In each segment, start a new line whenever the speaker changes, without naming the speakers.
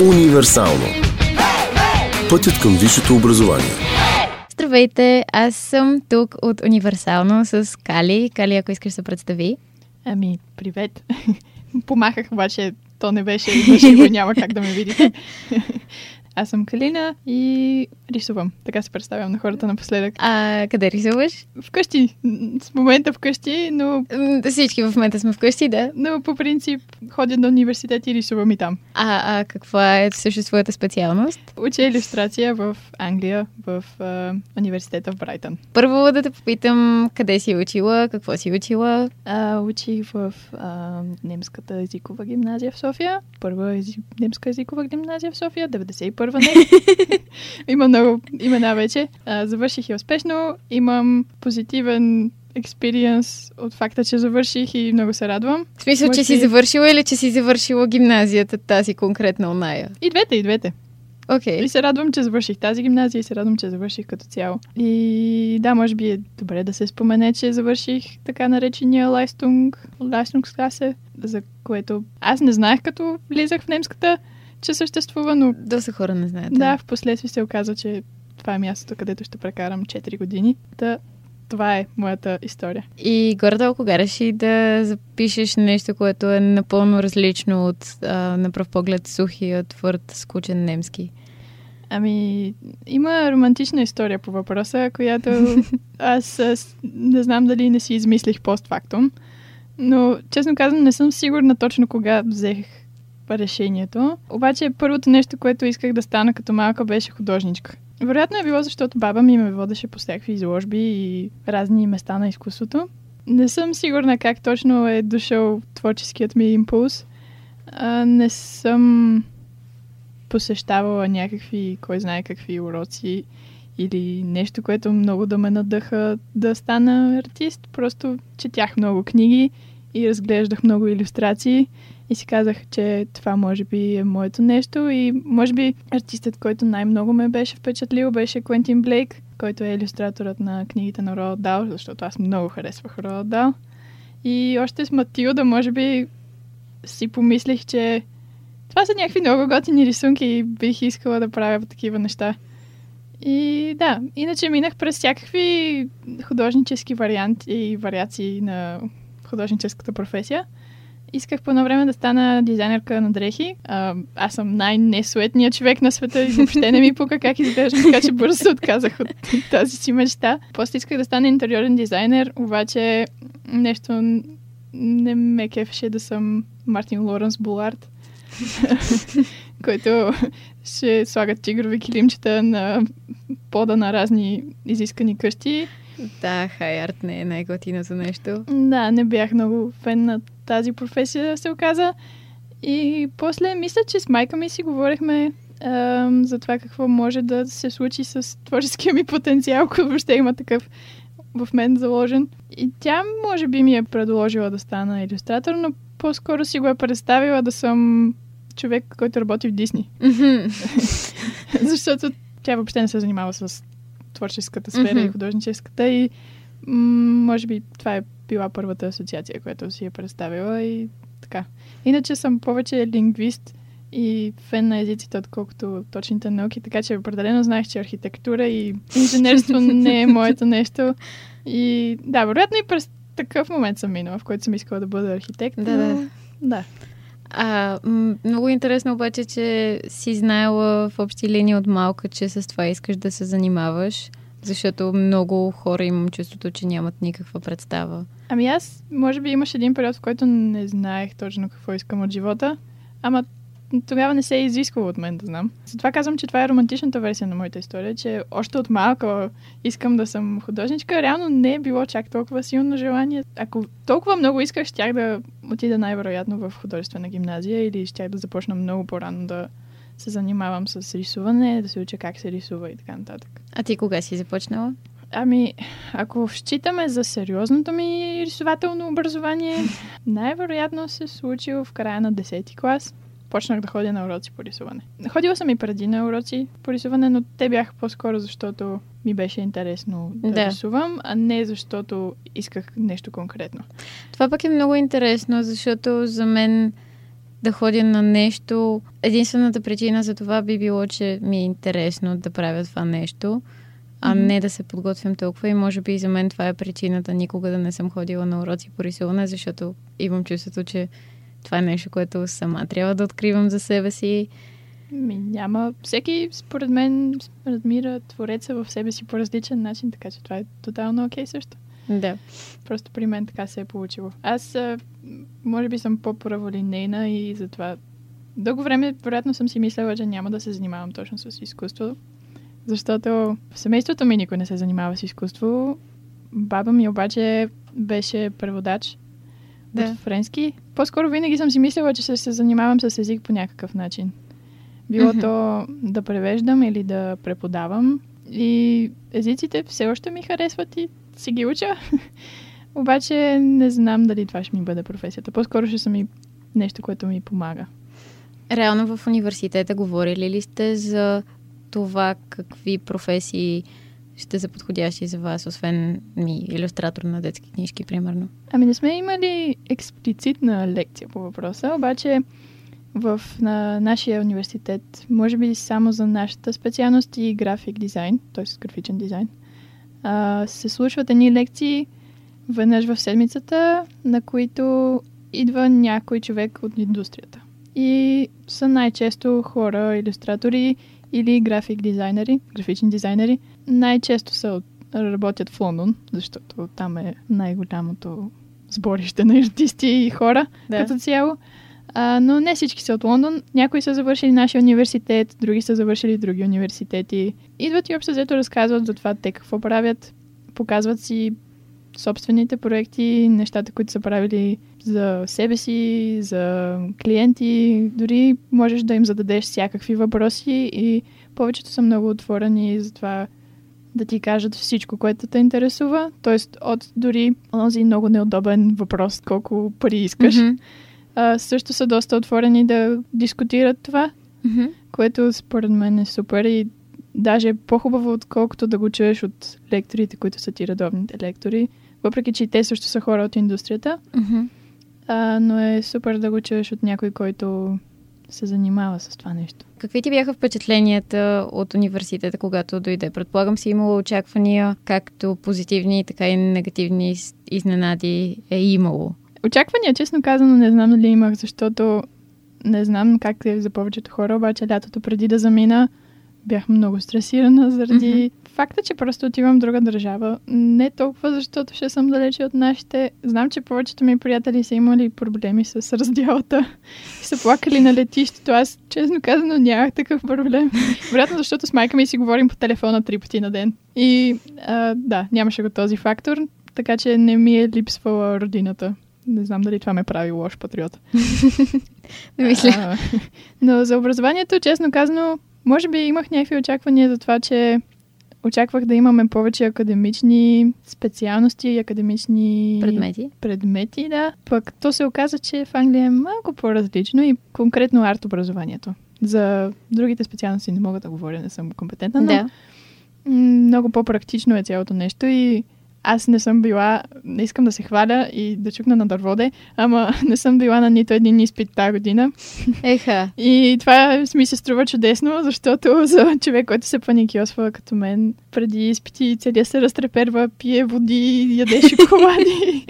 Универсално. Пътят към висшето образование.
Здравейте, аз съм тук от Универсално с Кали. Кали, ако искаш да се представи.
Ами, привет. Помахах, обаче то не беше и няма как да ме видите. Аз съм Калина и рисувам. Така се представям на хората напоследък.
А къде рисуваш?
Вкъщи. В момента вкъщи, но...
Всички в момента сме вкъщи, да.
Но по принцип ходя на университет и рисувам и там.
А, а каква е също своята специалност?
Уча иллюстрация в Англия, в а, университета в Брайтън.
Първо да те попитам къде си учила, какво си учила?
А, учих в а, немската езикова гимназия в София. Първа ези... немска езикова гимназия в София, 91 първа не. Има много имена вече. А, завърших и успешно. Имам позитивен експириенс от факта, че завърших и много се радвам.
В смисъл, Може... че си завършила или че си завършила гимназията, тази конкретна оная?
И двете, и двете.
Okay.
И се радвам, че завърших тази гимназия и се радвам, че завърших като цяло. И да, може би е добре да се спомене, че завърших така наречения Лайстунг, Лайстунгскласе, за което аз не знаех като влизах в немската че съществува, но...
Доста хора не знаят.
Да, в последствие се оказа, че това е мястото, където ще прекарам 4 години. Да, това е моята история.
И горе-долу кога реши да запишеш нещо, което е напълно различно от а, на пръв поглед сухия, твърд, скучен немски?
Ами, има романтична история по въпроса, която аз, аз не знам дали не си измислих постфактум, но честно казвам не съм сигурна точно кога взех решението. Обаче първото нещо, което исках да стана като малка, беше художничка. Вероятно е било, защото баба ми ме водеше по всякакви изложби и разни места на изкуството. Не съм сигурна как точно е дошъл творческият ми импулс. А, не съм посещавала някакви, кой знае какви уроци или нещо, което много да ме надъха да стана артист. Просто четях много книги и разглеждах много иллюстрации и си казах, че това може би е моето нещо и може би артистът, който най-много ме беше впечатлил, беше Квентин Блейк, който е иллюстраторът на книгите на Роald Дал, защото аз много харесвах Роald Дал. И още с Матилда, може би си помислих, че това са някакви много готини рисунки и бих искала да правя такива неща. И да, иначе минах през всякакви художнически варианти и вариации на художническата професия. Исках по едно време да стана дизайнерка на дрехи. А, аз съм най-несуетният човек на света и въобще не ми пука как изглеждам, така че бързо се отказах от тази си мечта. После исках да стана интериорен дизайнер, обаче нещо не ме кефеше да съм Мартин Лоренс Булард, който ще слагат тигрови килимчета на пода на разни изискани къщи.
Да, хайарт не е най-готиното нещо.
Да, не бях много фен на тази професия, се оказа. И после мисля, че с майка ми си говорихме а, за това какво може да се случи с творческия ми потенциал, ако въобще има такъв в мен заложен. И тя може би ми е предложила да стана иллюстратор, но по-скоро си го е представила да съм човек, който работи в Дисни. Защото тя въобще не се занимава с творческата сфера и художническата и м- може би това е била първата асоциация, която си е представила и така. Иначе съм повече лингвист и фен на езиците, отколкото точните науки, така че определено знаех, че архитектура и инженерство не е моето нещо. И да, вероятно и през такъв момент съм минала, в който съм искала да бъда архитект.
Да, да.
Да.
А, много интересно обаче, че си знаела в общи линии от малка, че с това искаш да се занимаваш. Защото много хора имам чувството, че нямат никаква представа.
Ами аз, може би имаш един период, в който не знаех точно какво искам от живота, ама тогава не се е изисквало от мен да знам. Затова казвам, че това е романтичната версия на моята история, че още от малко искам да съм художничка. Реално не е било чак толкова силно желание. Ако толкова много исках, щях да отида най-вероятно в художествена гимназия или щях да започна много по-рано да се занимавам с рисуване, да се уча как се рисува и така нататък.
А ти кога си започнала?
Ами, ако считаме за сериозното ми рисователно образование, най-вероятно се случило в края на 10 клас. Почнах да ходя на уроци по рисуване. Ходила съм и преди на уроци по рисуване, но те бяха по-скоро защото ми беше интересно да, да рисувам, а не защото исках нещо конкретно.
Това пък е много интересно, защото за мен да ходя на нещо. Единствената причина за това би било, че ми е интересно да правя това нещо, а
Мгм.
не да се подготвям толкова. И може би за мен това е причината никога да не съм ходила на уроци по рисуване, защото имам чувството, че това е нещо, което сама трябва да откривам за себе си.
Ми, няма. Всеки, според мен, размира твореца в себе си по различен начин, така че това е тотално окей също.
Да.
Просто при мен така се е получило. Аз, може би, съм по-праволинейна и затова дълго време, вероятно, съм си мислела, че няма да се занимавам точно с изкуство, защото в семейството ми никой не се занимава с изкуство. Баба ми обаче беше преводач
Да.
от френски. По-скоро винаги съм си мислила, че ще се занимавам с език по някакъв начин. Било
Мгм.
то да превеждам или да преподавам. И езиците все още ми харесват и си ги уча. Обаче не знам дали това ще ми бъде професията. По-скоро ще съм и нещо, което ми помага.
Реално в университета говорили ли сте за това какви професии ще са подходящи за вас, освен ми, иллюстратор на детски книжки, примерно?
Ами не сме имали експлицитна лекция по въпроса, обаче в на нашия университет, може би само за нашата специалност и график дизайн, т.е. графичен дизайн, а, се случват едни лекции веднъж в седмицата, на които идва някой човек от индустрията. И са най-често хора, иллюстратори или график дизайнери, графични дизайнери. Най-често са от, работят в Лондон, защото там е най-голямото сборище на артисти и хора
Да.
като цяло. А, но не всички са от Лондон. Някои са завършили нашия университет, други са завършили други университети. Идват и общо взето разказват за това те какво правят, показват си собствените проекти, нещата, които са правили за себе си, за клиенти. Дори можеш да им зададеш всякакви въпроси и повечето са много отворени за това да ти кажат всичко, което те интересува. Тоест от дори онзи много неудобен въпрос, колко пари искаш.
Мгм.
А, също са доста отворени да дискутират това,
Мгм.
което според мен е супер и даже е по-хубаво, отколкото да го чуеш от лекторите, които са ти редовните лектори. Въпреки, че и те също са хора от индустрията,
Мгм.
а, но е супер да го чуеш от някой, който се занимава с това нещо.
Какви ти бяха впечатленията от университета, когато дойде? Предполагам си имало очаквания, както позитивни, така и негативни изненади е имало.
Очаквания, честно казано, не знам дали имах, защото не знам как е за повечето хора, обаче лятото преди да замина бях много стресирана заради факта, че просто отивам в друга държава. Не толкова, защото ще съм далече от нашите. Знам, че повечето ми приятели са имали проблеми с раздялата и са плакали на летището. Аз, честно казано, нямах такъв проблем. Вероятно, защото с майка ми си говорим по телефона три пъти на ден. И а, да, нямаше го този фактор, така че не ми е липсвала родината. Не знам дали това ме прави лош патриот.
Не мисля.
А, но за образованието, честно казано, може би имах някакви очаквания за това, че очаквах да имаме повече академични специалности и академични
Предмети.
предмети, да. Пък то се оказа, че в Англия е малко по-различно и конкретно арт-образованието. За другите специалности не мога да говоря, не съм компетентна, но
Да.
много по-практично е цялото нещо и аз не съм била, не искам да се хваля и да чукна на дърводе, ама не съм била на нито един изпит тази година.
Еха.
И това ми се струва чудесно, защото за човек, който се паникьосва като мен, преди изпити целият се разтреперва, пие води, яде шоколади.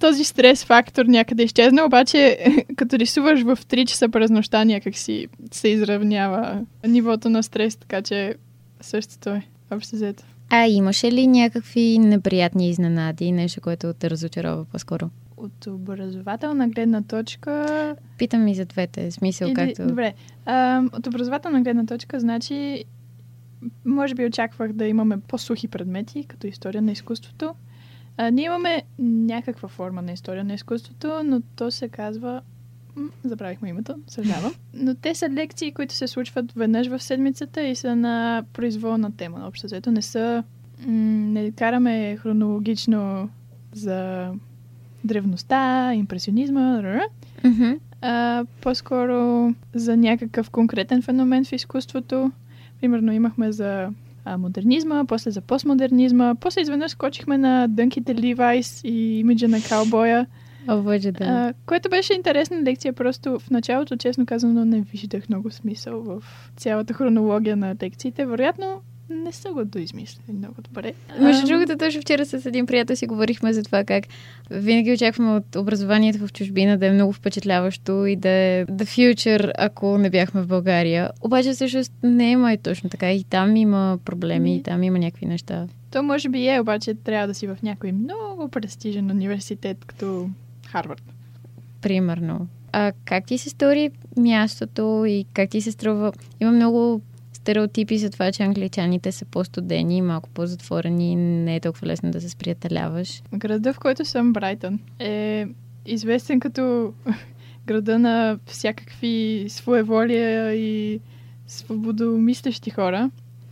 Този стрес фактор някъде изчезна, обаче като рисуваш в 3 часа през нощта някак си се изравнява нивото на стрес, така че същото е. Общо взето.
А имаше ли някакви неприятни изненади, нещо, което те разочарова по-скоро?
От образователна гледна точка
Питам и за двете, смисъл
Или,
както...
Добре. А, от образователна гледна точка, значи, може би очаквах да имаме по-сухи предмети, като история на изкуството. А, ние имаме някаква форма на история на изкуството, но то се казва... Забравихме името, съжалявам. Но те са лекции, които се случват веднъж в седмицата и са на произволна тема. на Общо взето не са... М, не караме хронологично за древността, импресионизма,
Мгм.
а, по-скоро за някакъв конкретен феномен в изкуството. Примерно имахме за а, модернизма, после за постмодернизма, после изведнъж скочихме на дънките Ливайс и имиджа на каубоя.
Обаче да.
А, което беше интересна лекция, просто в началото, честно казано, не виждах много смисъл в цялата хронология на лекциите. Вероятно, не са го доизмислили много добре.
Между другото, точно вчера с един приятел си говорихме за това как винаги очакваме от образованието в чужбина да е много впечатляващо и да е the future, ако не бяхме в България. Обаче всъщност не е май точно така. И там има проблеми,
Ми.
и там има някакви неща.
То може би е, обаче трябва да си в някой много престижен университет, като Харвард.
Примерно. А как ти се стори мястото и как ти се струва? Има много стереотипи за това, че англичаните са по-студени, малко по-затворени, не е толкова лесно да се сприятеляваш.
Града, в който съм, Брайтън, е известен като града на всякакви своеволия и свободомислещи хора.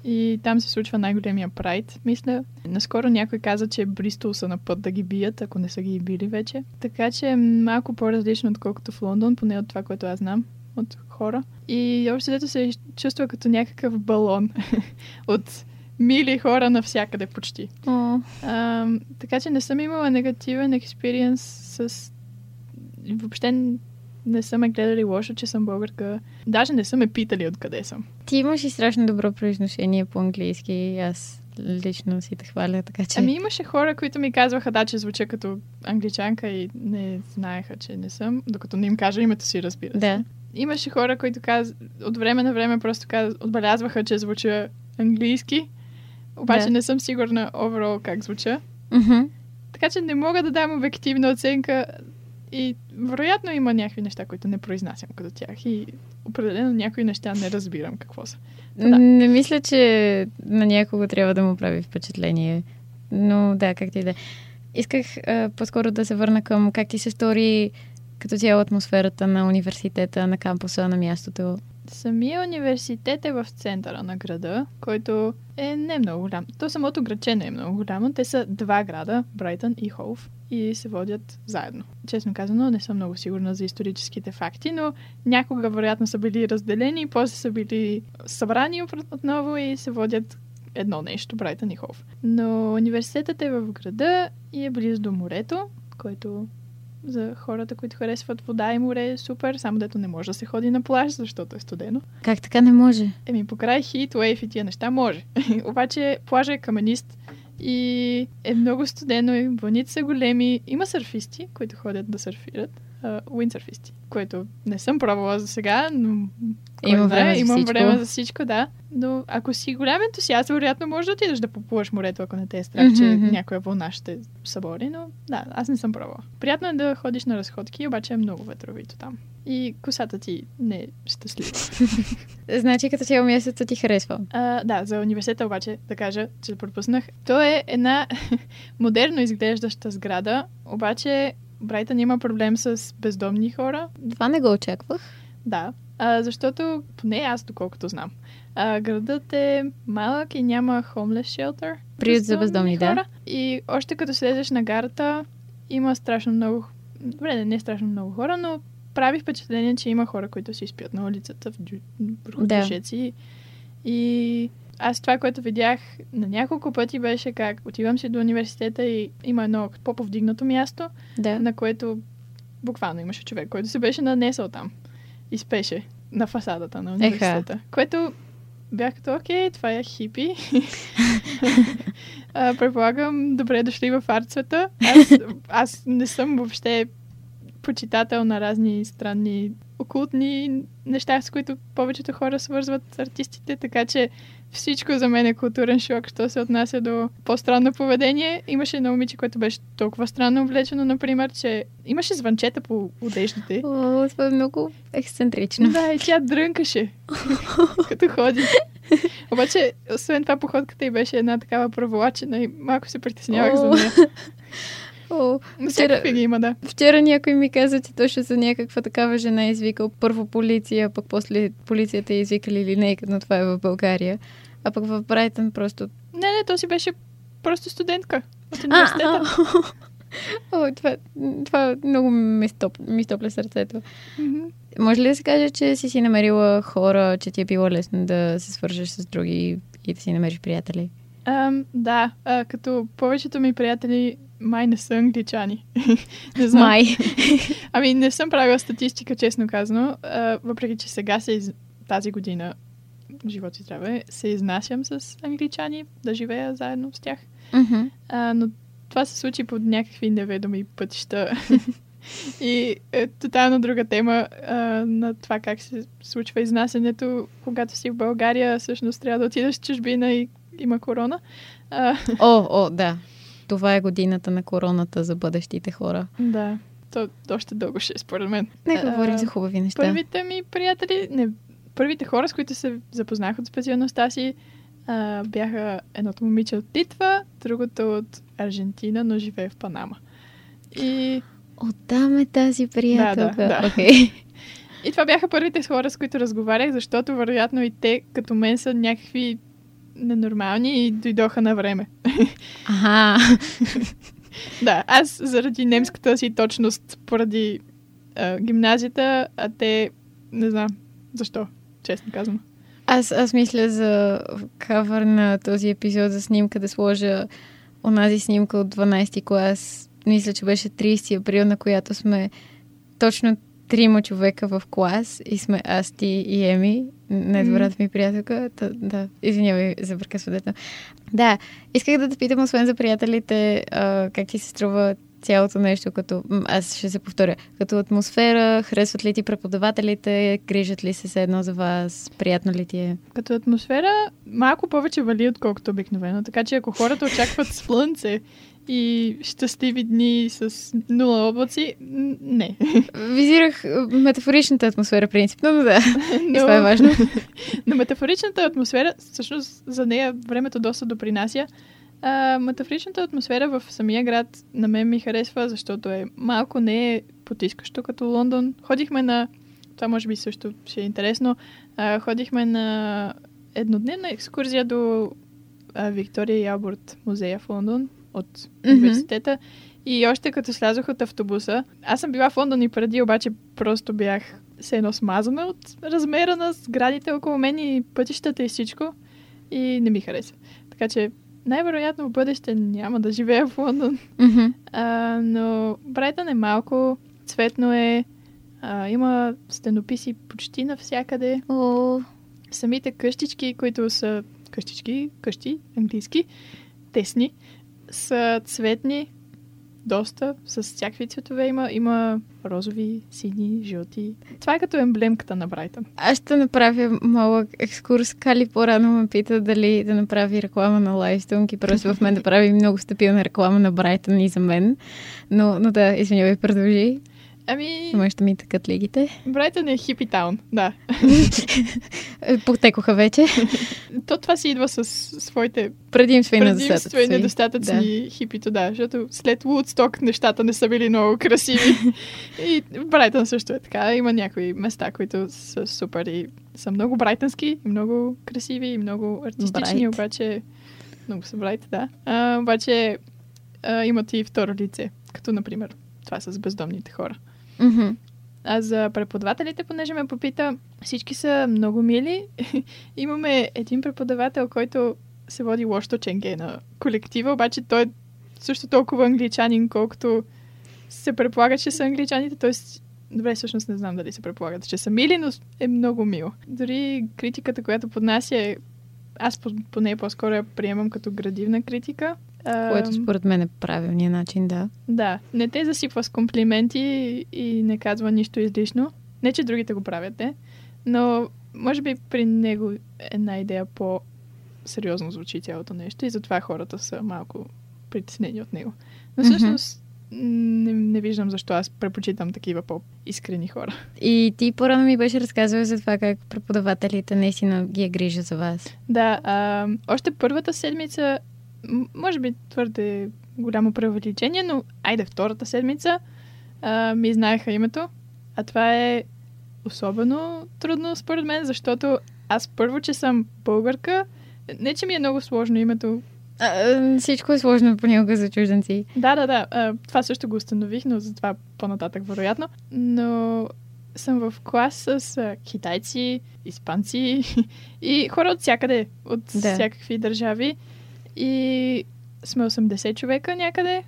И там се случва най-големия прайд, мисля. Наскоро някой каза, че Бристол са на път да ги бият, ако не са ги били вече. Така че е малко по-различно, отколкото в Лондон, поне от това, което аз знам от хора. И общо взето се чувства като някакъв балон от мили хора навсякъде почти.
О,
А, така че не съм имала негативен експириенс с... Въобще не са ме гледали лошо, че съм българка. Даже не са ме питали откъде съм.
ти имаш и страшно добро произношение по английски. Аз лично си те хваля, така че...
Ами имаше хора, които ми казваха, да, че звуча като англичанка и не знаеха, че не съм, докато не им кажа името си, разбира се.
Да.
Имаше хора, които каз... от време на време просто каз... отбелязваха, че звуча английски, обаче
Да.
не съм сигурна overall как звуча.
Мгм.
Така че не мога да дам обективна оценка и вероятно има някакви неща, които не произнасям като тях и определено някои неща не разбирам какво са. Да.
Не мисля, че на някого трябва да му прави впечатление. Но да, как ти да. е. Исках а, по-скоро да се върна към как ти се стори като цяло атмосферата на университета, на кампуса, на мястото.
Самия университет е в центъра на града, който е не много голям. То самото градче не е много голямо. Те са два града, Брайтън и Хоув, и се водят заедно. Честно казано, не съм много сигурна за историческите факти, но някога вероятно са били разделени, после са били събрани отново и се водят едно нещо, Брайтън и Хоув. Но университетът е в града и е близо до морето, който за хората, които харесват вода и море е супер, само дето не може да се ходи на плаж, защото е студено.
Как така не може?
Еми, покрай хит, уейв и тия неща може. Обаче плажа е каменист и е много студено и вълните са големи. Има сърфисти, които ходят да сърфират. Уиндсърфисти, което не съм пробвала за сега, но
Има
знае,
време за
имам
всичко.
време за всичко, да. Но ако си голям ентусиаст, вероятно може да отидеш да поплуваш морето, ако не те е страх, че
Мгм, мгм.
някоя вълна ще събори, но да, аз не съм пробвала. Приятно е да ходиш на разходки, обаче е много ветровито там. И косата ти не е щастлива.
Значи като цяло мястото ти харесва.
А, да, за университета обаче да кажа, че пропуснах. То е една модерно изглеждаща сграда, обаче Брайтън има проблем с бездомни хора.
Това не го очаквах.
Да, а, защото поне аз, доколкото знам. А, градът е малък и няма homeless shelter.
Приют за бездомни, да.
И още като слезеш на гарата, има страшно много... Добре, не, не е страшно много хора, но прави впечатление, че има хора, които си спят на улицата в дю... върху
Да.
дюшеци. И аз това, което видях на няколко пъти беше как отивам си до университета и има едно по-повдигнато място,
Да.
на което буквално имаше човек, който се беше нанесъл там и спеше на фасадата на университета. Което бях като, окей, това е хипи. а, предполагам, добре дошли в арт света. Аз, аз не съм въобще почитател на разни странни окултни неща, с които повечето хора свързват артистите, така че всичко за мен е културен шок, що се отнася до по-странно поведение. Имаше едно момиче, което беше толкова странно облечено, например, че имаше звънчета по одеждите.
О, това е много ексцентрично.
Да, и тя дрънкаше, като ходи. Обаче, освен това, походката й беше една такава проволачена и малко се притеснявах за нея.
О, вчера,
всякакви ги има, да.
вчера някой ми каза, че точно за някаква такава жена е извикал първо полиция, пък после полицията е извикали линейка, но това е в България. А пък в Брайтън просто...
Не, не, то си беше просто студентка от университета.
О, това, това много ми, стоп, ми стопля сърцето.
Мгм.
Може ли да се каже, че си си намерила хора, че ти е било лесно да се свържеш с други и да си намериш приятели?
Ам, да, а, като повечето ми приятели май не са англичани. не знам.
Май.
Ами не съм правила статистика, честно казано, а, въпреки че сега се из... тази година, живот и здраве, се изнасям с англичани да живея заедно с тях. А, но това се случи по някакви неведоми пътища. и е тотално друга тема а, на това как се случва изнасянето, когато си в България, всъщност трябва да отидеш в чужбина и има корона. А,
О, о, да. Това е годината на короната за бъдещите хора.
да, то още дълго ще е според мен. А,
говорим за хубави неща.
Първите ми приятели, не, първите хора, с които се запознах от специалността си, а, бяха едното момиче от Литва, другото от Аржентина, но живее в Панама. И,
Оттам е тази приятелка.
Да, да, да.
Окей.
и това бяха първите хора, с които разговарях, защото вероятно и те, като мен, са някакви ненормални и дойдоха на време.
Аха.
Да, аз заради немската си точност, поради а, гимназията, а те не знам защо, честно казвам.
Аз, аз мисля за кавър на този епизод за снимка да сложа онази снимка от 12 клас. Мисля, че беше 30 април, на която сме точно трима човека в клас и сме аз, ти и Еми, най-добрата ми приятелка. Та, да, извинявай за прекъсването. Да, исках да те питам, освен за приятелите, а, как ти се струва цялото нещо, като, аз ще се повторя, като атмосфера, харесват ли ти преподавателите, грижат ли се все едно за вас, приятно ли ти е?
Като атмосфера малко повече вали, отколкото обикновено. Така че ако хората очакват слънце и щастливи дни с нула облаци, не.
Визирах метафоричната атмосфера, принципно, но да, и
Но,
това е важно.
но метафоричната атмосфера, всъщност за нея времето доста допринася. А, метафоричната атмосфера в самия град на мен ми харесва, защото е малко не е потискащо като Лондон. Ходихме на... Това може би също ще е интересно. А, ходихме на еднодневна екскурзия до а, Виктория и Алборт музея в Лондон от
Мгм.
университета. И още като слязох от автобуса, аз съм била в Лондон и преди, обаче просто бях се едно смазана от размера на сградите около мен и пътищата и всичко. И не ми хареса. Така че най-вероятно в бъдеще няма да живея в Лондон.
Мгм.
А, но Брайтън е малко, цветно е, а, има стенописи почти навсякъде.
О,
Самите къщички, които са къщички, къщи, английски, тесни, са цветни, доста, с всякакви цветове има. Има розови, сини, жълти. Това е като емблемката на Брайтън.
аз ще направя малък екскурс. Кали по-рано ме пита дали да направи реклама на Лайфстунг и просто в мен да прави много стабилна реклама на Брайтън и за мен. Но, но да, извинявай, продължи.
Ами,
Има ще ми такът лигите.
Брайтън е хипи таун, да.
Потекоха вече.
То това си идва с своите
Предимства и
предимства и
недостатъци.
недостатъци да. хипито, да. Защото след Woodstock нещата не са били много красиви. и Брайтън също е така. Има някои места, които са супер и са много брайтънски, и много красиви, и много артистични,
Брайт.
обаче... Много са брайт, да. А, обаче а, имат и второ лице. Като, например, това с бездомните хора.
Мгм.
А за преподавателите, понеже ме попита, всички са много мили. Имаме един преподавател, който се води лошо ченге на колектива, обаче той е също толкова англичанин, колкото се предполага, че са англичаните. Тоест, добре, всъщност не знам дали се предполагат, че са мили, но е много мил. Дори критиката, която поднася е аз по- поне по-скоро я приемам като градивна критика.
Което според мен е правилният начин, да.
да, не те засипва с комплименти и не казва нищо излишно. Не, че другите го правят. Но може би при него една идея по-сериозно звучи цялото нещо и затова хората са малко притеснени от него. Но всъщност не, не виждам защо аз предпочитам такива по-искрени хора.
И ти по-рано ми беше разказвала за това как преподавателите наистина ги е грижа за вас.
Да, а, още първата седмица, може би твърде голямо преувеличение, но айде втората седмица а, ми знаеха името. А това е особено трудно според мен, защото аз първо, че съм българка, не, че ми е много сложно името.
А, всичко е сложно понякога за чужденци.
Да, да, да, а, това също го установих, но за това по-нататък вероятно. Но съм в клас с китайци, испанци и хора от всякъде, от
Да.
всякакви държави. И сме 80 човека някъде.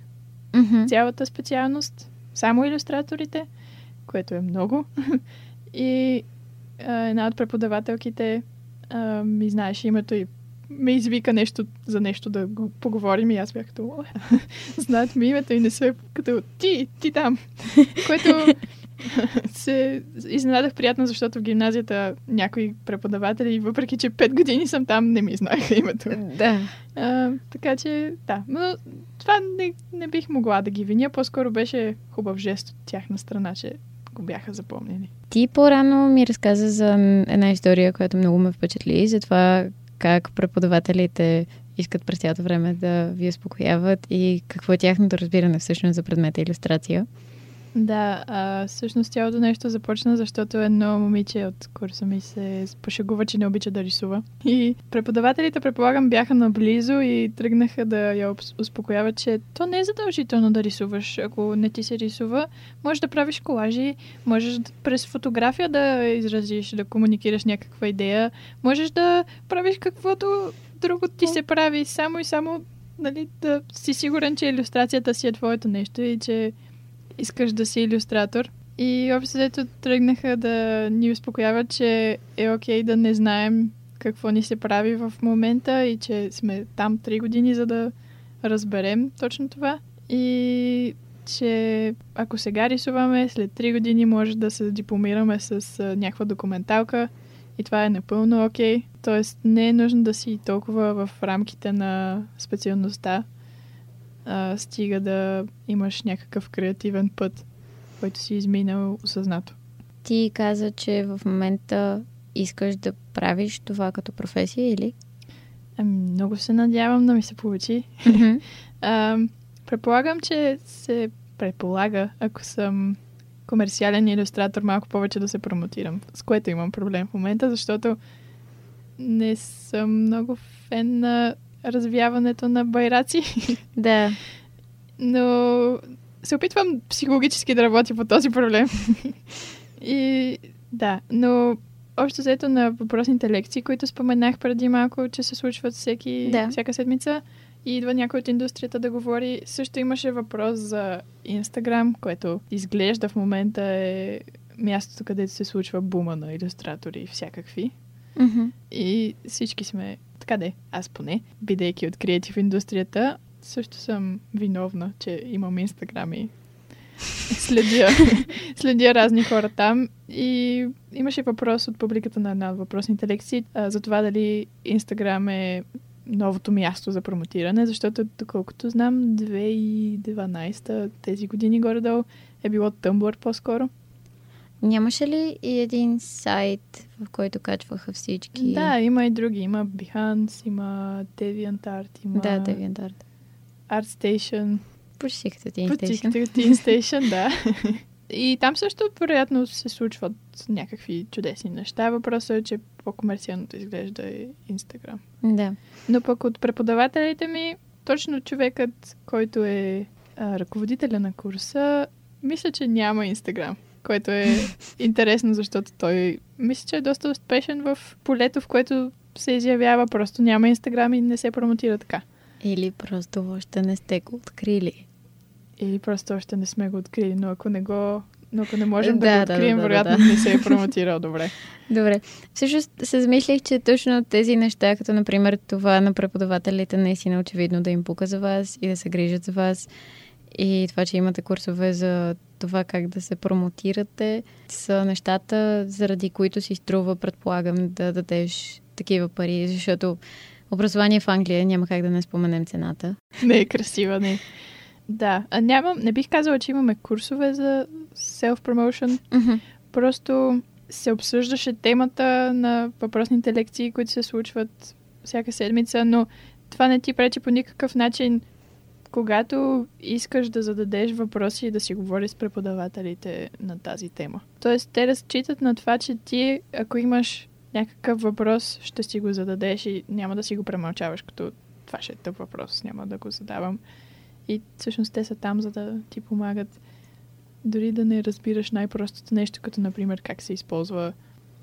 Мгм.
цялата специалност, само иллюстраторите, което е много. и а, една от преподавателките а, ми знаеше името и ме извика нещо за нещо да го поговорим и аз бях като, «О, знаят ми името и не се като ти, ти там. Което се изненадах приятно, защото в гимназията някои преподаватели, въпреки че 5 години съм там, не ми знаеха името.
Да.
А, така че, да. Но това не, не бих могла да ги виня. По-скоро беше хубав жест от тяхна страна, че го бяха запомнили.
Ти по-рано ми разказа за една история, която много ме впечатли, за това как преподавателите искат през цялото време да ви успокояват и какво е тяхното разбиране всъщност за предмета иллюстрация.
Да, а, всъщност цялото нещо започна, защото едно момиче от курса ми се пошегува, че не обича да рисува. И преподавателите, предполагам, бяха наблизо и тръгнаха да я успокояват, че то не е задължително да рисуваш. Ако не ти се рисува, можеш да правиш колажи, можеш през фотография да изразиш, да комуникираш някаква идея, можеш да правиш каквото друго ти се прави, само и само нали, да си сигурен, че иллюстрацията си е твоето нещо и че искаш да си иллюстратор. И общо взето тръгнаха да ни успокояват, че е окей да не знаем какво ни се прави в момента и че сме там три години, за да разберем точно това. И че ако сега рисуваме, след три години може да се дипломираме с някаква документалка и това е напълно окей. Тоест не е нужно да си толкова в рамките на специалността, а, стига да имаш някакъв креативен път, който си изминал осъзнато.
Ти каза, че в момента искаш да правиш това като професия или?
Ами, много се надявам да ми се получи.
Мгм.
А, предполагам, че се предполага, ако съм комерциален иллюстратор, малко повече да се промотирам, с което имам проблем в момента, защото не съм много фен на развяването на байраци,
да.
но се опитвам психологически да работя по този проблем. И да, но общо взето на въпросните лекции, които споменах преди малко, че се случват всеки,
Да.
всяка седмица и идва някой от индустрията да говори. Също имаше въпрос за Инстаграм, което изглежда в момента е мястото, където се случва бума на иллюстратори и всякакви.
Мгм.
И всички сме, така де, аз поне, бидейки от креатив индустрията, също съм виновна, че имам Инстаграм и следя, следя разни хора там. И имаше въпрос от публиката на една от въпросните лекции а, за това дали Инстаграм е новото място за промотиране, защото доколкото знам, 2012 тези години горе-долу е било Tumblr по-скоро.
Нямаше ли и един сайт, в който качваха всички?
Да, има и други. Има Behance, има DeviantArt, има
Да, DeviantArt.
ArtStation.
Почти като Teen
Почти
Station.
като Teen Station, да. И там също, вероятно, се случват някакви чудесни неща. Въпросът е, че по-комерциалното изглежда е Инстаграм.
Да.
Но пък от преподавателите ми, точно човекът, който е а, ръководителя на курса, мисля, че няма Инстаграм. Което е интересно, защото той мисля, че е доста успешен в полето, в което се изявява. Просто няма Инстаграм и не се промотира така.
Или просто още не сте го открили.
Или просто още не сме го открили, но ако не го... Но ако не можем да,
Да,
го открием,
да, да,
вероятно
да.
не се е промотирал добре.
Добре. Всъщност се замислих, че точно тези неща, като например това на преподавателите, наистина очевидно да им пука за вас и да се грижат за вас. И това, че имате курсове за това как да се промотирате, са нещата, заради които си струва, предполагам, да дадеш такива пари, защото образование в Англия няма как да не споменем цената.
не е красива, не. Да, а нямам, не бих казала, че имаме курсове за self-promotion. Просто се обсъждаше темата на въпросните лекции, които се случват всяка седмица, но това не ти пречи по никакъв начин, когато искаш да зададеш въпроси и да си говориш с преподавателите на тази тема. Тоест, те разчитат на това, че ти, ако имаш някакъв въпрос, ще си го зададеш и няма да си го премълчаваш, като това ще е тъп въпрос, няма да го задавам. И всъщност те са там, за да ти помагат дори да не разбираш най-простото нещо, като например как се използва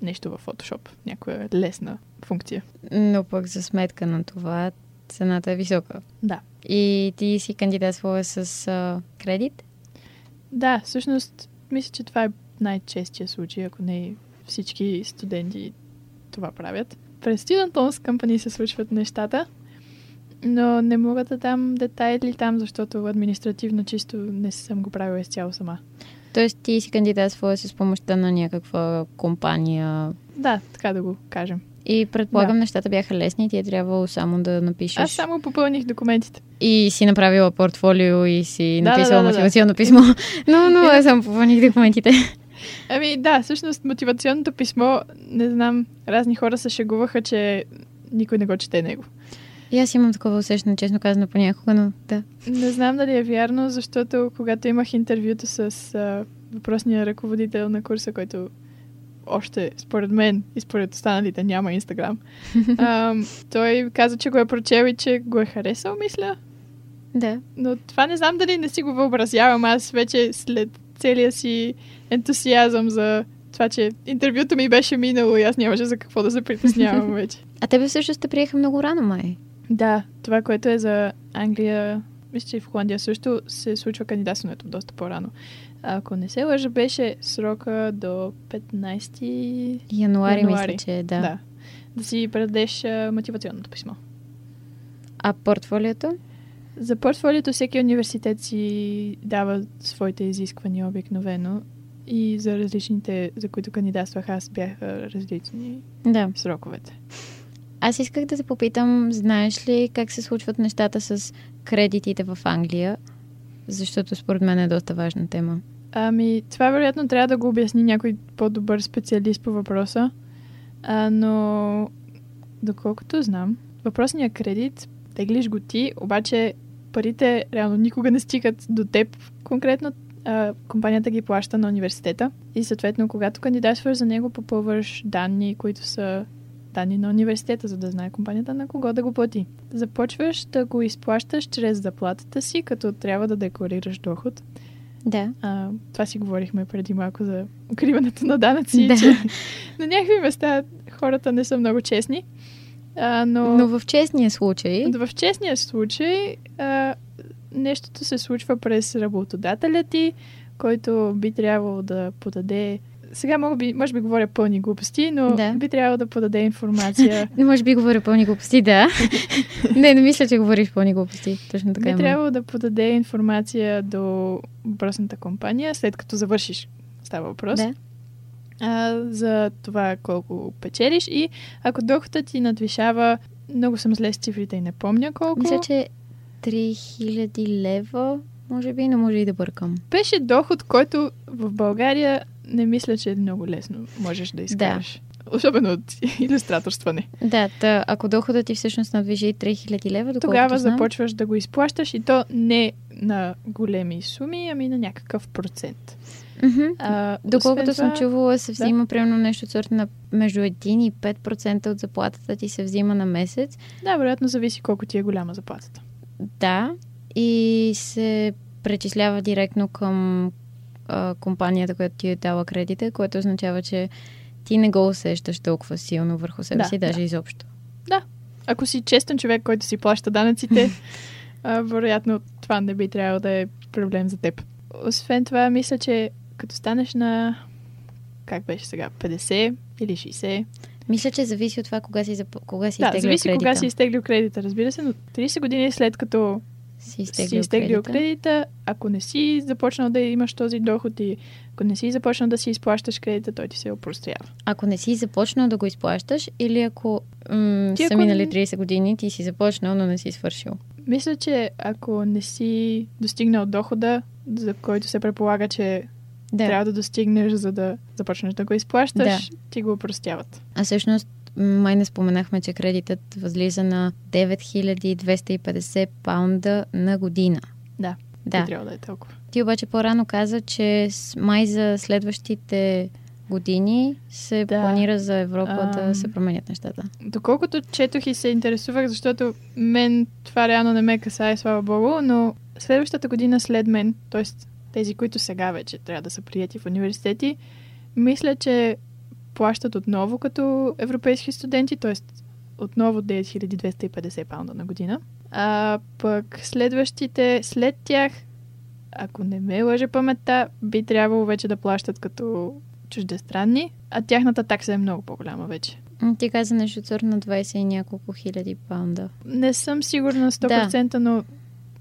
нещо в Photoshop, някоя лесна функция.
Но пък за сметка на това цената е висока.
Да.
И ти си кандидатствала с а, кредит?
Да, всъщност, мисля, че това е най-честия случай, ако не всички студенти това правят. През Student Loans Company се случват нещата, но не мога да дам детайли там, защото административно чисто не съм го правила изцяло сама.
Тоест ти си кандидатствала с помощта на някаква компания.
Да, така да го кажем.
И предполагам,
Да.
нещата бяха лесни и ти е трябвало само да напишеш.
Аз само попълних документите.
И си направила портфолио и си
Да,
написала
да, да, да.
мотивационно писмо. но, но аз само попълних документите.
Ами да, всъщност мотивационното писмо, не знам, разни хора се шегуваха, че никой не го чете него.
И аз имам такова усещане, честно казано, понякога, но да.
Не знам дали е вярно, защото когато имах интервюто с а, въпросния ръководител на курса, който още според мен и според останалите няма Инстаграм, ам, той каза, че го е прочел и че го е харесал, мисля.
Да.
Но това не знам дали не си го въобразявам. Аз вече след целия си ентусиазъм за това, че интервюто ми беше минало и аз нямаше за какво да се притеснявам вече.
А тебе всъщност те приеха много рано, май.
Да, това, което е за Англия, мисля, че и в Холандия също се случва кандидатстването доста по-рано. Ако не се лъжа, беше срока до 15
Януари,
Януари.
мисля, че е, да.
да. да си предадеш мотивационното писмо.
А портфолиото?
За портфолиото всеки университет си дава своите изисквания обикновено и за различните, за които кандидатствах аз, бяха различни
Да.
сроковете.
Аз исках да те попитам, знаеш ли как се случват нещата с кредитите в Англия? Защото според мен е доста важна тема.
Ами, това вероятно трябва да го обясни някой по-добър специалист по въпроса, а, но доколкото знам, въпросният кредит, теглиш го ти, обаче парите реално никога не стигат до теб конкретно. А, компанията ги плаща на университета и съответно, когато кандидатстваш за него, попълваш данни, които са данни на университета, за да знае компанията на кого да го плати. Започваш да го изплащаш чрез заплатата си, като трябва да декларираш доход.
Да.
А, това си говорихме преди малко за укриването на данъци,
Да.
че на някакви места хората не са много честни. А, но,
Но в честния случай...
но в честния случай а, нещото се случва през работодателя ти, който би трябвало да подаде сега мога би, може би говоря пълни глупости, но
Да.
би трябвало да подаде информация.
Не може би говоря пълни глупости, да. не, не мисля, че говориш пълни глупости. Точно така
би
има.
трябвало да подаде информация до въпросната компания, след като завършиш. Става въпрос.
Да.
а, за това колко печелиш и ако доходът ти надвишава, много съм зле с цифрите и не помня колко,
Мисля, че 3000 лева, може би, но може и да бъркам.
беше доход, който в България не мисля, че е много лесно можеш да изкараш. Особено от иллюстраторстване.
Да, та, ако доходът ти всъщност надвижи 3000 лева,
Тогава
знам,
започваш да го изплащаш и то не на големи суми, ами на някакъв процент.
Мгм.
А,
Доколкото
освен
съм
това-
чувала, се
да.
взима примерно нещо от сорта на между 1 и 5% от заплатата ти се взима на месец.
Да, вероятно зависи колко ти е голяма заплатата.
Да, и се пречислява директно към а, компанията, която ти е дала кредита, което означава, че ти не го усещаш толкова силно върху себе
Да,
си, даже
да.
изобщо.
Ако си честен човек, който си плаща данъците, а, вероятно това не би трябвало да е проблем за теб. Освен това, мисля, че като станеш на как беше сега, 50 или 60.
Мисля, че зависи от това кога си, кога си
да,
изтеглил
зависи
кредита.
кога си изтеглил кредита, разбира се, но 30 години след като
си
си
изтеглил,
изтеглил
кредита.
кредита, ако не си започнал да имаш този доход и ако не си започнал да си изплащаш кредита, той ти се опростява.
Ако не си започнал да го изплащаш или ако м-
Ти
са
ако
минали
не-
30 години, ти си започнал, но не си свършил.
Мисля, че ако не си достигнал дохода, за който се предполага, че
Да.
трябва да достигнеш, за да започнеш да го изплащаш, ти го опростяват.
А всъщност, май не споменахме, че кредитът възлиза на 9250 паунда на година.
Да.
Да.
Трябва да е толкова.
Ти обаче по-рано каза, че май за следващите години се
Да.
планира за Европа
Ам.
да се променят нещата.
Доколкото четох и се интересувах, защото мен това реално не ме касае, слава богу, но следващата година след мен, т.е. тези, които сега вече трябва да са прияти в университети, мисля, че плащат отново като европейски студенти, т.е. отново 9250 паунда на година. А пък следващите след тях, ако не ме лъже паметта, би трябвало вече да плащат като чуждестранни, а тяхната такса е много по-голяма вече.
Ти каза нещо цър на 20 и няколко хиляди паунда.
Не съм сигурна 100%, да. но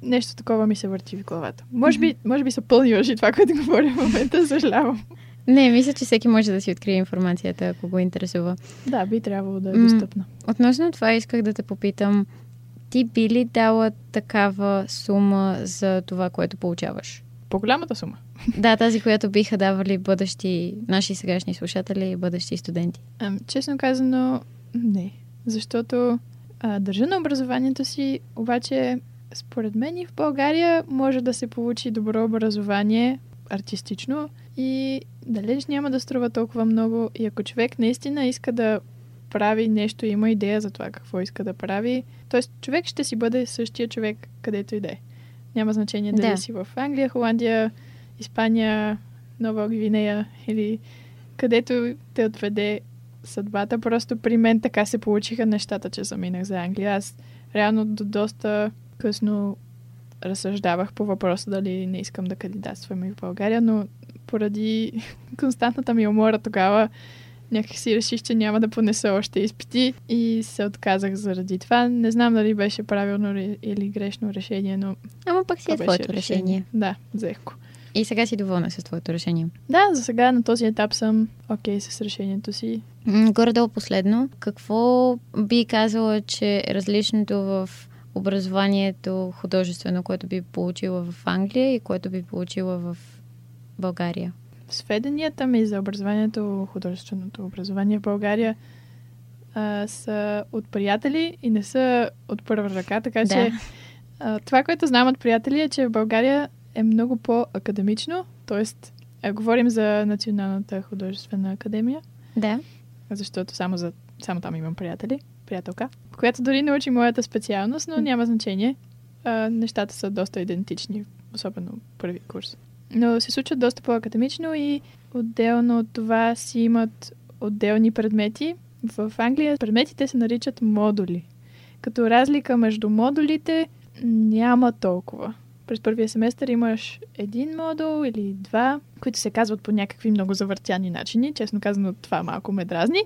нещо такова ми се върти в главата. Може би, може би са пълни лъжи това, което говоря в момента, съжалявам.
Не, мисля, че всеки може да си открие информацията, ако го интересува.
Да, би трябвало да е достъпна.
Относно това исках да те попитам. Ти би ли дала такава сума за това, което получаваш?
По-голямата сума?
Да, тази, която биха давали бъдещи наши сегашни слушатели и бъдещи студенти.
А, честно казано, не. Защото а, държа на образованието си, обаче според мен и в България може да се получи добро образование артистично и далеч няма да струва толкова много. И ако човек наистина иска да прави нещо, има идея за това какво иска да прави, т.е. човек ще си бъде същия човек, където и да е. Няма значение дали да. си в Англия, Холандия, Испания, Нова Гвинея или където те отведе съдбата. Просто при мен така се получиха нещата, че заминах за Англия. Аз реално до доста късно разсъждавах по въпроса дали не искам да кандидатствам и в България, но поради константната ми умора тогава някак си реших, че няма да понеса още изпити и се отказах заради това. Не знам дали беше правилно или грешно решение, но...
Ама пък си е твоето решение. решение.
Да, взех го.
И сега си доволна с твоето решение?
Да, за сега на този етап съм окей okay с решението си.
Горе-долу последно, какво би казала, че е различното в образованието художествено, което би получила в Англия и което би получила в България?
Сведенията ми за образованието, художественото образование в България а, са от приятели и не са от първа ръка, така да. че а, това, което знам от приятели е, че в България е много по-академично, т.е. говорим за Националната художествена академия.
Да.
Защото само, за, само там имам приятели, приятелка, която дори научи моята специалност, но няма значение. А, нещата са доста идентични, особено първи курс. Но се случват доста по-академично и отделно от това си имат отделни предмети. В Англия предметите се наричат модули. Като разлика между модулите няма толкова. През първия семестър имаш един модул или два, които се казват по някакви много завъртяни начини. Честно казано, това малко ме дразни.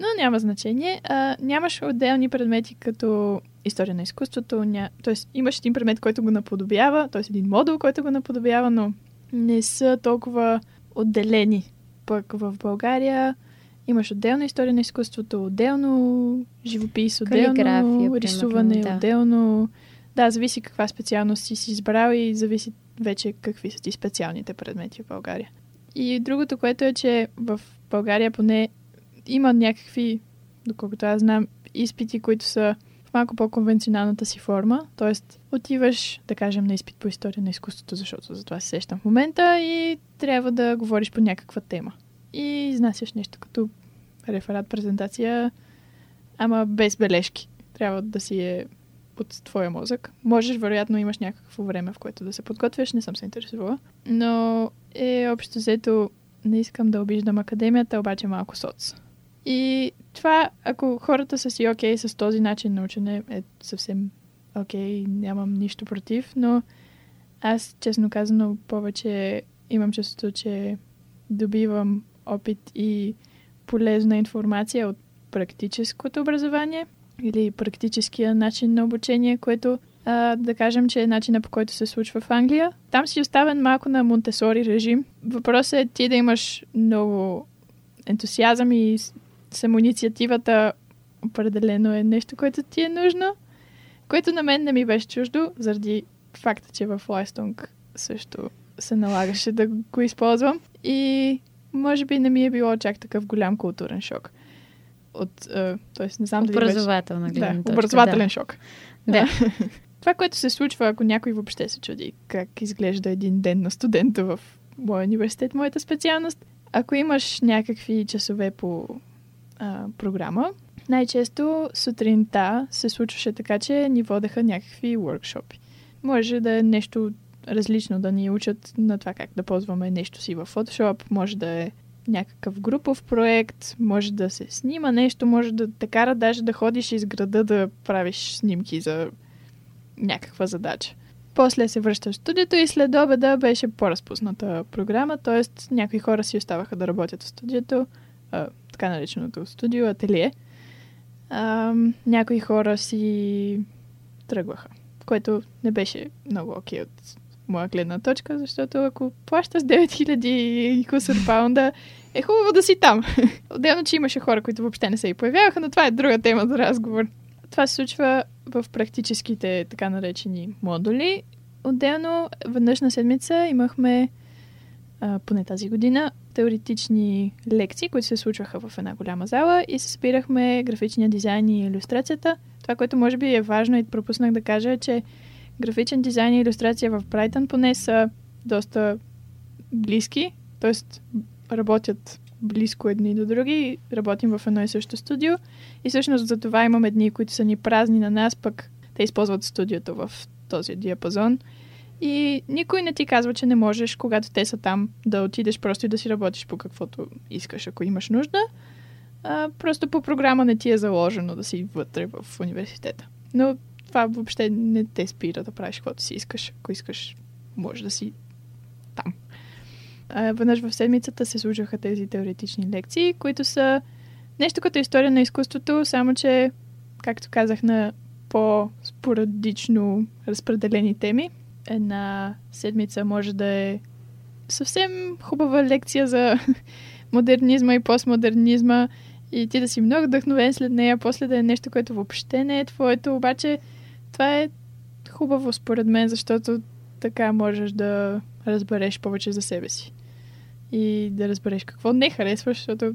Но няма значение. А, нямаш отделни предмети като история на изкуството. Ня... Тоест, имаш един предмет, който го наподобява, т.е. един модул, който го наподобява, но не са толкова отделени. Пък в България имаш отделна история на изкуството, отделно живопис, отделно рисуване, да. отделно... Да, зависи каква специалност си си избрал и зависи вече какви са ти специалните предмети в България. И другото, което е, че в България поне има някакви, доколкото аз знам, изпити, които са малко по-конвенционалната си форма. Тоест, отиваш, да кажем, на изпит по история на изкуството, защото за това се сещам в момента и трябва да говориш по някаква тема. И изнасяш нещо като реферат, презентация, ама без бележки. Трябва да си е от твоя мозък. Можеш, вероятно, имаш някакво време, в което да се подготвяш, не съм се интересувала. Но е общо взето, не искам да обиждам академията, обаче малко соц. И това, ако хората са си окей okay с този начин на учене, е съвсем окей, okay, нямам нищо против, но аз, честно казано, повече имам чувството, че добивам опит и полезна информация от практическото образование или практическия начин на обучение, което а, да кажем, че е начина по който се случва в Англия. Там си оставен малко на Монтесори режим. Въпросът е ти да имаш много ентусиазъм и самоинициативата определено е нещо, което ти е нужно, което на мен не ми беше чуждо, заради факта, че в Лайстонг също се налагаше да го използвам. И може би не ми е било чак такъв голям културен шок. От, uh, тоест, не знам
дали Образователна
гледна да, точка, образователен да. шок. Да. Това, което се случва, ако някой въобще се чуди как изглежда един ден на студента в моя университет, моята специалност, ако имаш някакви часове по а, програма, най-често сутринта се случваше така, че ни водеха някакви workshop. Може да е нещо различно да ни учат на това как да ползваме нещо си в Photoshop, може да е някакъв групов проект, може да се снима нещо, може да те кара даже да ходиш из града да правиш снимки за някаква задача. После се връща в студиото и след обеда беше по-разпусната програма, т.е. някои хора си оставаха да работят в студиото, така нареченото студио, ателие. Някои хора си тръгваха, което не беше много окей от моя гледна точка, защото ако плащаш 9000 и кусор паунда, е хубаво да си там. Отделно, че имаше хора, които въобще не се и появяваха, но това е друга тема за разговор. Това се случва в практическите така наречени модули. Отделно, веднъж на седмица имахме, а, поне тази година, теоретични лекции, които се случваха в една голяма зала и се спирахме графичния дизайн и иллюстрацията. Това, което може би е важно и пропуснах да кажа е, че графичен дизайн и иллюстрация в Брайтън поне са доста близки, т.е. работят близко едни до други, работим в едно и също студио и всъщност за това имаме дни, които са ни празни на нас, пък те използват студиото в този диапазон. И никой не ти казва, че не можеш, когато те са там, да отидеш просто и да си работиш по каквото искаш, ако имаш нужда. А, просто по програма не ти е заложено да си вътре в университета. Но това въобще не те спира да правиш каквото си искаш. Ако искаш, може да си там. А, веднъж в седмицата се служаха тези теоретични лекции, които са нещо като история на изкуството, само че, както казах, на по-спорадично разпределени теми. Една седмица може да е съвсем хубава лекция за модернизма и постмодернизма и ти да си много вдъхновен след нея, после да е нещо, което въобще не е твоето, обаче това е хубаво според мен, защото така можеш да разбереш повече за себе си. И да разбереш какво не харесваш, защото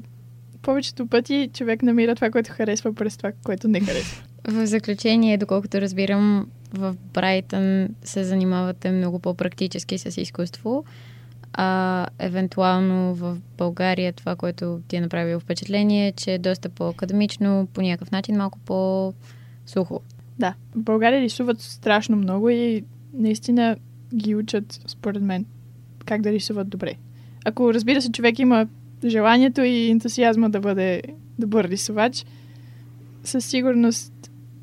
повечето пъти човек намира това, което харесва през това, което не харесва.
В заключение, доколкото разбирам, в Брайтън се занимавате много по-практически с изкуство, а евентуално в България това, което ти е направило впечатление, е, че е доста по-академично, по някакъв начин малко по-сухо.
Да, в България рисуват страшно много и наистина ги учат, според мен, как да рисуват добре. Ако, разбира се, човек има желанието и ентусиазма да бъде добър рисувач, със сигурност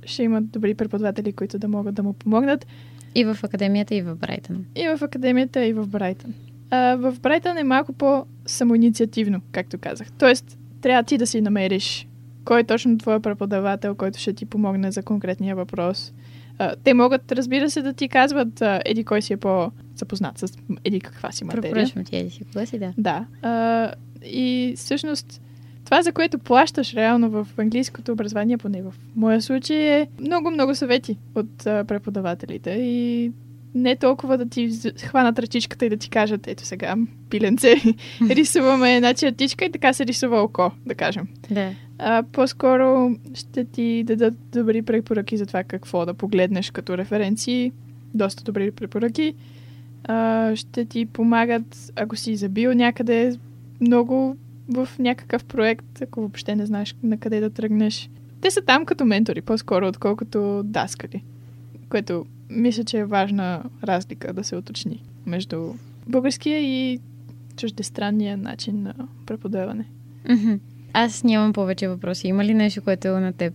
ще имат добри преподаватели, които да могат да му помогнат.
И в академията, и в Брайтън.
И в академията, и в Брайтън. А, в Брайтън е малко по-самоинициативно, както казах. Тоест, трябва ти да си намериш кой е точно твой преподавател, който ще ти помогне за конкретния въпрос. А, те могат, разбира се, да ти казват а, еди кой си е по-запознат с еди каква си материя.
Препоръчвам ти еди си кога си, да.
Да. А, и всъщност това, за което плащаш реално в английското образование, поне в моя случай, е много-много съвети от преподавателите и не толкова да ти хванат ръчичката и да ти кажат, ето сега, пиленце, рисуваме една чертичка и така се рисува око, да кажем.
Да.
А, по-скоро ще ти дадат добри препоръки за това какво да погледнеш като референции. Доста добри препоръки. А, ще ти помагат, ако си забил някъде много в някакъв проект, ако въобще не знаеш на къде да тръгнеш. Те са там като ментори, по-скоро, отколкото даскали. Което мисля, че е важна разлика да се уточни между българския и чуждестранния начин на преподаване.
Mm-hmm. Аз нямам повече въпроси. Има ли нещо, което на теб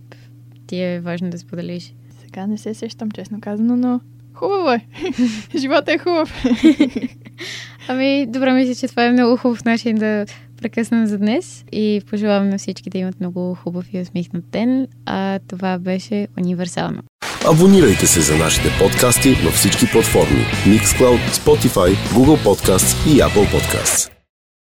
ти е важно да споделиш?
Сега не се сещам, честно казано, но хубаво е. Живота е хубав.
ами, добре, мисля, че това е много хубав начин да прекъснем за днес и пожелавам на всички да имат много хубав и усмихнат ден. А това беше универсално.
Абонирайте се за нашите подкасти на всички платформи Mixcloud, Spotify, Google Podcasts и Apple Podcasts.